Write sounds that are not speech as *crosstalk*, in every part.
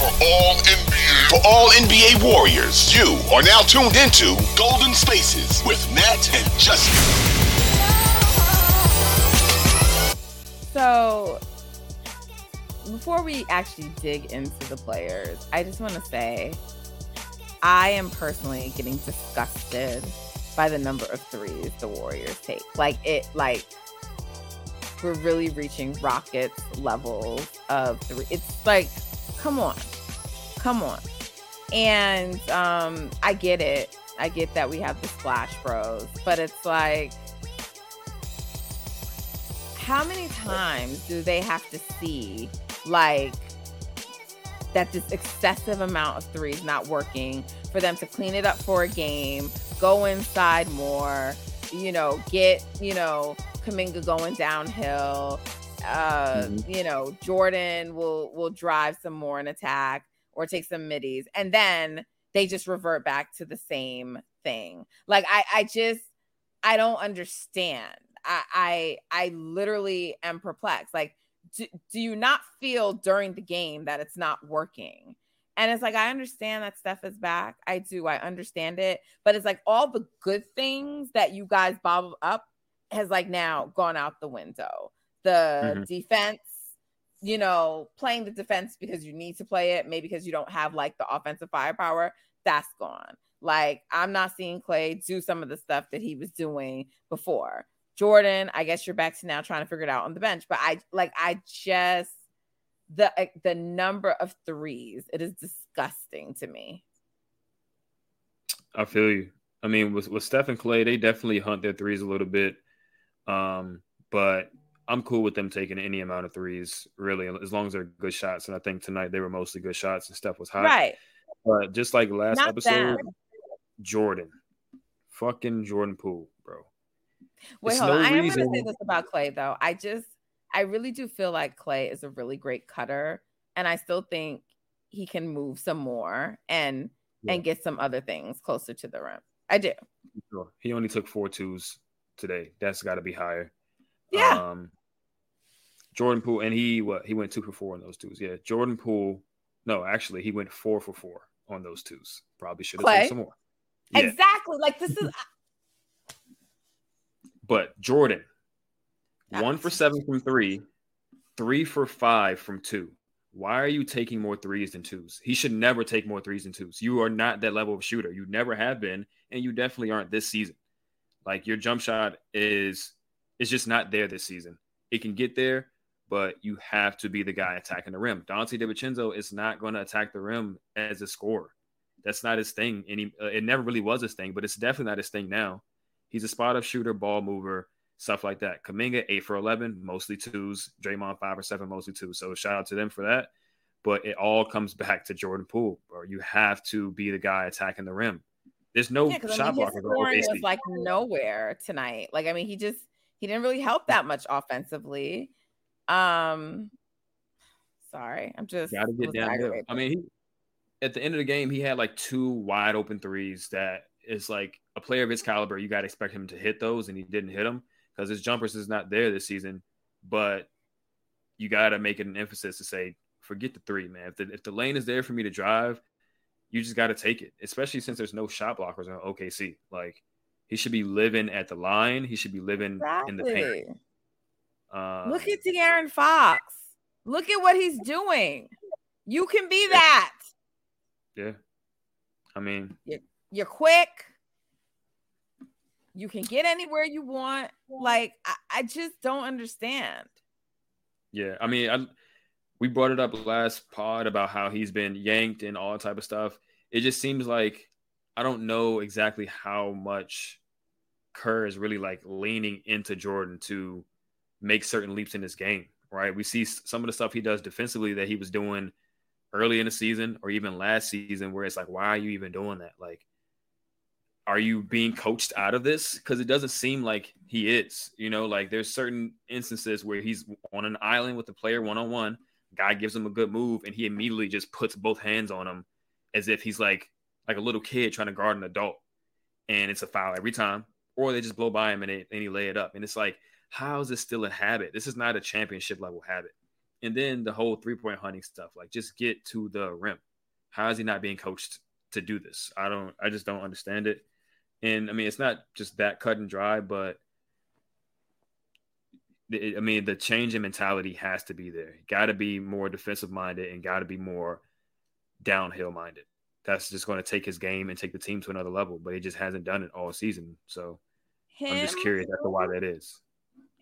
For all NBA, for all NBA Warriors, you are now tuned into Golden Spaces with Nat and Justin. So, before we actually dig into the players, I just want to say I am personally getting disgusted by the number of threes the Warriors take. Like it, like we're really reaching Rockets levels of three. It's like come on. Come on. And um i get it. I get that we have the splash bros but it's like how many times do they have to see like that this excessive amount of threes not working for them to clean it up for a game go inside more you know get you know Kuminga going downhill uh, mm-hmm. you know, Jordan will will drive some more in attack or take some middies, and then they just revert back to the same thing. Like I, I just, I don't understand. I, I, I literally am perplexed. Like, do, do you not feel during the game that it's not working? And it's like, I understand that Steph is back. I do. I understand it. But it's like all the good things that you guys bottled up has like now gone out the window the mm-hmm. defense, you know, playing the defense because you need to play it, maybe because you don't have like the offensive firepower, that's gone. Like, I'm not seeing Klay do some of the stuff that he was doing before. Jordan, I guess you're back to now trying to figure it out on the bench, but I like, I just, the the number of threes, it is disgusting to me. I feel you. I mean, with with Steph and Klay, they definitely hunt their threes a little bit. Um, but I'm cool with them taking any amount of threes, really, as long as they're good shots. And I think tonight they were mostly good shots and Steph was hot. Right. But just like last Not episode, Jordan, fucking Jordan Poole, bro. Wait, hold no on. I am to say this about Klay though. I just, I really do feel like Klay is a really great cutter, and I still think he can move some more and yeah. and get some other things closer to the rim. I do. He only took four twos today. That's got to be higher. Yeah. Um, Jordan Poole, and he what he went two for four on those twos. Yeah, Jordan Poole. No, actually, he went four for four on those twos. Probably should have taken some more. Yeah. Exactly. Like this is. but Jordan, one for seven from three, three for five from two. Why are you taking more threes than twos? He should never take more threes than twos. You are not that level of shooter. You never have been, and you definitely aren't this season. Like your jump shot is it's just not there this season. It can get there, but you have to be the guy attacking the rim. Donte DiVincenzo is not going to attack the rim as a scorer. That's not his thing. And he, uh, it never really was his thing, but it's definitely not his thing now. He's a spot up shooter, ball mover, stuff like that. Kuminga, 8 for 11, mostly twos. Draymond, 5 or 7, mostly twos. So shout out to them for that. But it all comes *laughs* back to Jordan Poole, or you have to be the guy attacking the rim. There's no yeah, shot I mean, blocker. His was like nowhere tonight. Like, I mean, he just he didn't really help that much offensively. Um, sorry, I'm just gotta get down. I mean, he, at the end of the game, he had like two wide open threes that is like a player of his caliber. You got to expect him to hit those, and he didn't hit them because his jumpers is not there this season. But you got to make it an emphasis to say, forget the three, man. If the, if the lane is there for me to drive, you just got to take it, especially since there's no shot blockers on OKC. Like, he should be living at the line. He should be living exactly. in the paint. Um, Look at De'Aaron Fox. Look at what he's doing. You can be that. Yeah. I mean, you're, you're quick. You can get anywhere you want. Like, I, I just don't understand. Yeah. I mean, I, we brought it up last pod about how he's been yanked and all type of stuff. It just seems like I don't know exactly how much Kerr is really like leaning into Jordan to make certain leaps in this game, right? We see some of the stuff he does defensively that he was doing early in the season or even last season where it's like, why are you even doing that? Like, are you being coached out of this? Because it doesn't seem like he is. You know, like there's certain instances where he's on an island with the player one on one. Guy gives him a good move, and he immediately just puts both hands on him as if he's like like a little kid trying to guard an adult, and it's a foul every time. Or they just blow by him and, they, and he lay it up, and it's like, how is this still a habit? This is not a championship level habit. And then the whole three point hunting stuff, like just get to the rim. How is he not being coached to do this? I don't. I just don't understand it. And I mean, it's not just that cut and dry, but it, I mean, the change in mentality has to be there. Got to be more defensive minded and got to be more downhill minded. That's just going to take his game and take the team to another level. But he just hasn't done it all season. So him, I'm just curious as to why that is.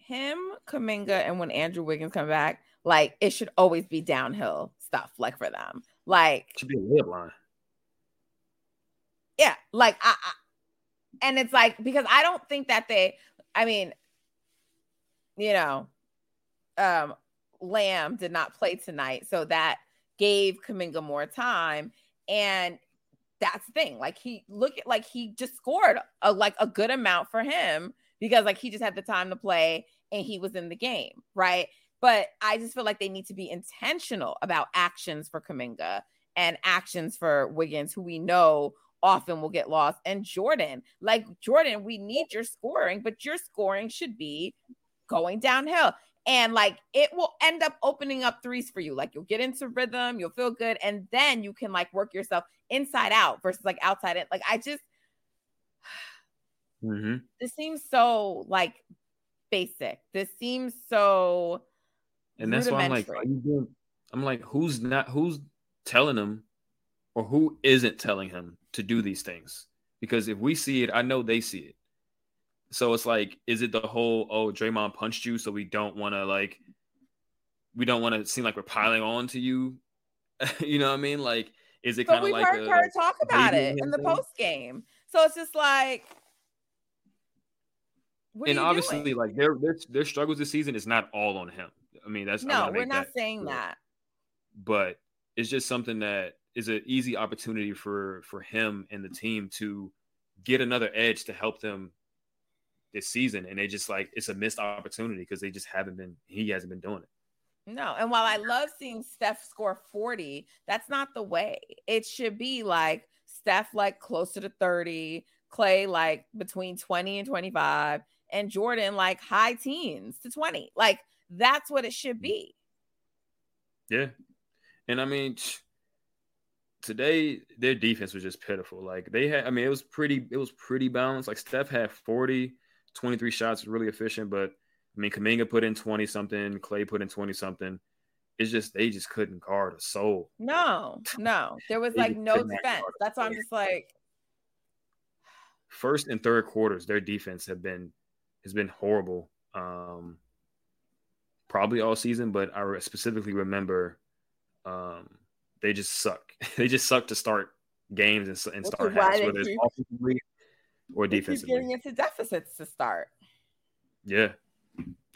Him, Kuminga, and when Andrew Wiggins come back, like it should always be downhill stuff, like for them. Like it should be a layup line. Yeah, like I, I and it's like because I don't think that they I mean, you know, um Lamb did not play tonight, so that gave Kuminga more time. And that's the thing. Like he look at like he just scored a like a good amount for him because like he just had the time to play and he was in the game, right? But I just feel like they need to be intentional about actions for Kuminga and actions for Wiggins, who we know often will get lost. And Jordan, like Jordan, we need your scoring, but your scoring should be going downhill. And like it will end up opening up threes for you. Like you'll get into rhythm, you'll feel good, and then you can like work yourself inside out versus like outside in. Like I just, mm-hmm. this seems so like basic. This seems so. And that's why I'm like, I'm like, who's not who's telling him or who isn't telling him to do these things? Because if we see it, I know they see it. So it's like, is it the whole oh Draymond punched you, so we don't want to like, we don't want to seem like we're piling on to you? *laughs* you know what I mean? Like, is it kind of like heard a, her talk about it in the post game? So it's just like, and obviously, doing? like their, their their struggles this season is not all on him. I mean, that's no, we're not saying clear. that. But it's just something that is an easy opportunity for for him and the team to get another edge to help them this season and they just like it's a missed opportunity because they just haven't been he hasn't been doing it no and while i love seeing steph score 40 that's not the way it should be like steph like closer to 30 klay like between 20 and 25 and jordan like high teens to 20 like that's what it should mm-hmm. be yeah and i mean today their defense was just pitiful. Like they had, I mean, it was pretty, it was pretty balanced. Like Steph had 40, 23 shots, really efficient. But I mean, Kuminga put in 20 something, Klay put in 20 something. It's just they just couldn't guard a soul. No, no, there was like no defense. That's why I'm just like. First and third quarters, their defense have been has been horrible. Um, probably all season, but I specifically remember um, they just suck. *laughs* they just suck to start games and, and start halves, whether it's offensively or defensively. Getting into deficits to start. Yeah,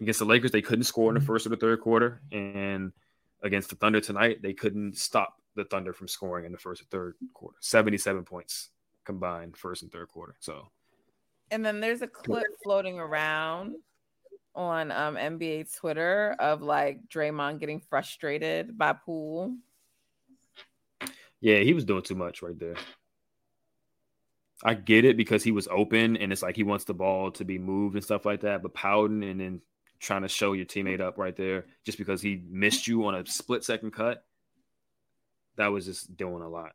against the Lakers, they couldn't score in the first or the third quarter, and against the Thunder tonight, they couldn't stop the Thunder from scoring in the first or third quarter. Seventy-seven points combined, first and third quarter. So, and then there's a clip floating around on um, NBA Twitter of like Draymond getting frustrated by Poole yeah, he was doing too much right there. I get it because he was open and it's like he wants the ball to be moved and stuff like that. But pouting and then trying to show your teammate up right there just because he missed you on a split second cut, that was just doing a lot,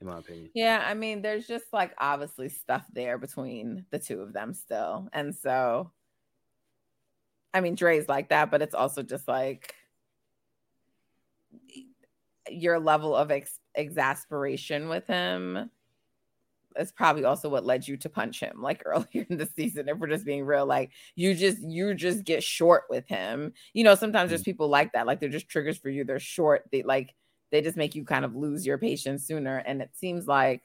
in my opinion. Yeah, I mean, there's just like obviously stuff there between the two of them still. And so, I mean, Dre's like that, but it's also just like your level of ex- exasperation with him is probably also what led you to punch him like *laughs* earlier in the season if we're just being real like you just you just get short with him you know sometimes there's mm. people like that like they're just triggers for you they're short they like they just make you kind of lose your patience sooner and it seems like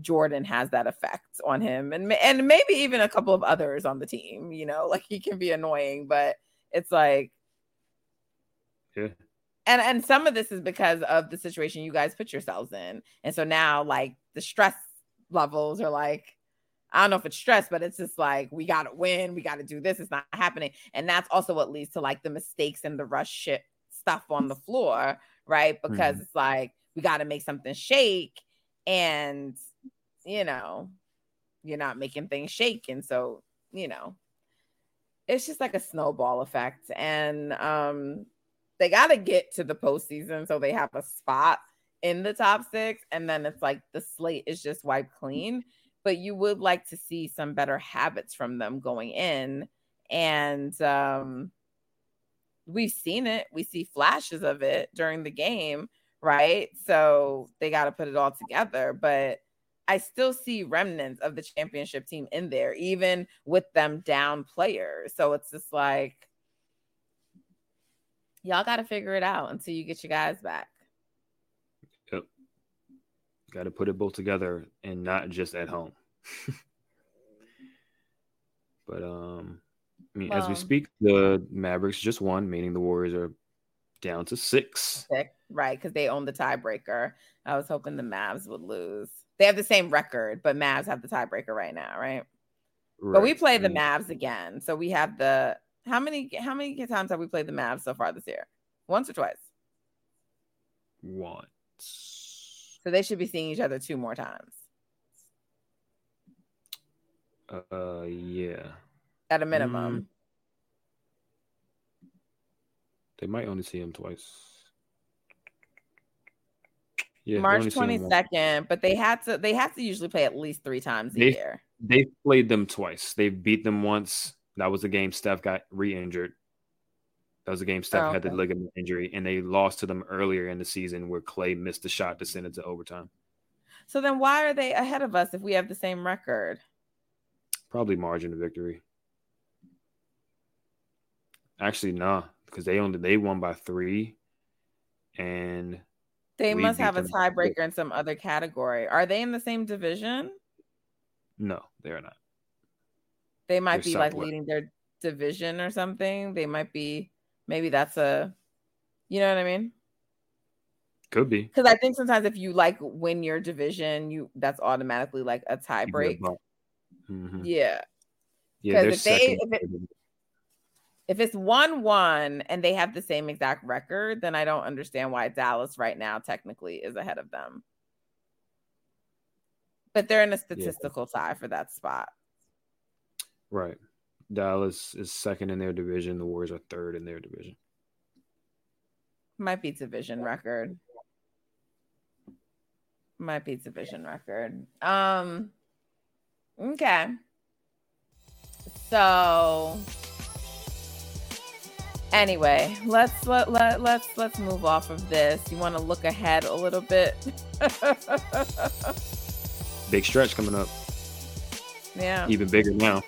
Jordan has that effect on him and and maybe even a couple of others on the team you know like he can be annoying but it's like yeah and and some of this is because of the situation you guys put yourselves in. And so now like the stress levels are like I don't know if it's stress, but it's just like we got to win, we got to do this. It's not happening, and that's also what leads to like the mistakes and the rush shit stuff on the floor, right? Because mm-hmm. it's like we got to make something shake, and you know, you're not making things shake, and so you know, it's just like a snowball effect, and um, they got to get to the postseason so they have a spot in the top six, and then it's like the slate is just wiped clean but you would like to see some better habits from them going in. And um, we've seen it, we see flashes of it during the game, right? So they got to put it all together. But I still see remnants of the championship team in there, even with them down players. So it's just like, y'all got to figure it out until you get your guys back. Yep. Got to put it both together and not just at home. *laughs* but um, I mean, as we speak, the Mavericks just won, meaning the Warriors are down to six. Six, right? Because they own the tiebreaker. I was hoping the Mavs would lose. They have the same record, but Mavs have the tiebreaker right now, right? right. But we play the Mavs again, so we have the how many how many times have we played the Mavs so far this year? Once or twice? Once. So they should be seeing each other two more times. Uh, yeah. At a minimum. Mm. They might only see him twice. Yeah, March twenty second, but they had to they have to usually play at least three times a they, year. They played them twice. They beat them once. That was a game Steph got re-injured. That was a game Steph oh, okay. had the ligament injury, and they lost to them earlier in the season where Klay missed the shot to send it to overtime. So then, why are they ahead of us if we have the same record? Probably margin of victory. Actually, nah, because they only they won by three, and they must have a tiebreaker in some other category. Are they in the same division? No, they are not. They might They're be like leading their division or something. They might be maybe that's a you know what I mean? Could be. Because I think sometimes if you like win your division, you that's automatically like a tie break. Mm-hmm. Yeah. Yeah. If they if, it, if it's one one and they have the same exact record, then I don't understand why Dallas right now technically is ahead of them. But they're in a statistical yeah. tie for that spot. Right. Dallas is second in their division. The Warriors are third in their division. Might be division record. Might be division record. Um. Okay. So anyway, let's let, let let's let's move off of this. You want to look ahead a little bit? *laughs* Big stretch coming up. Yeah. Even bigger now.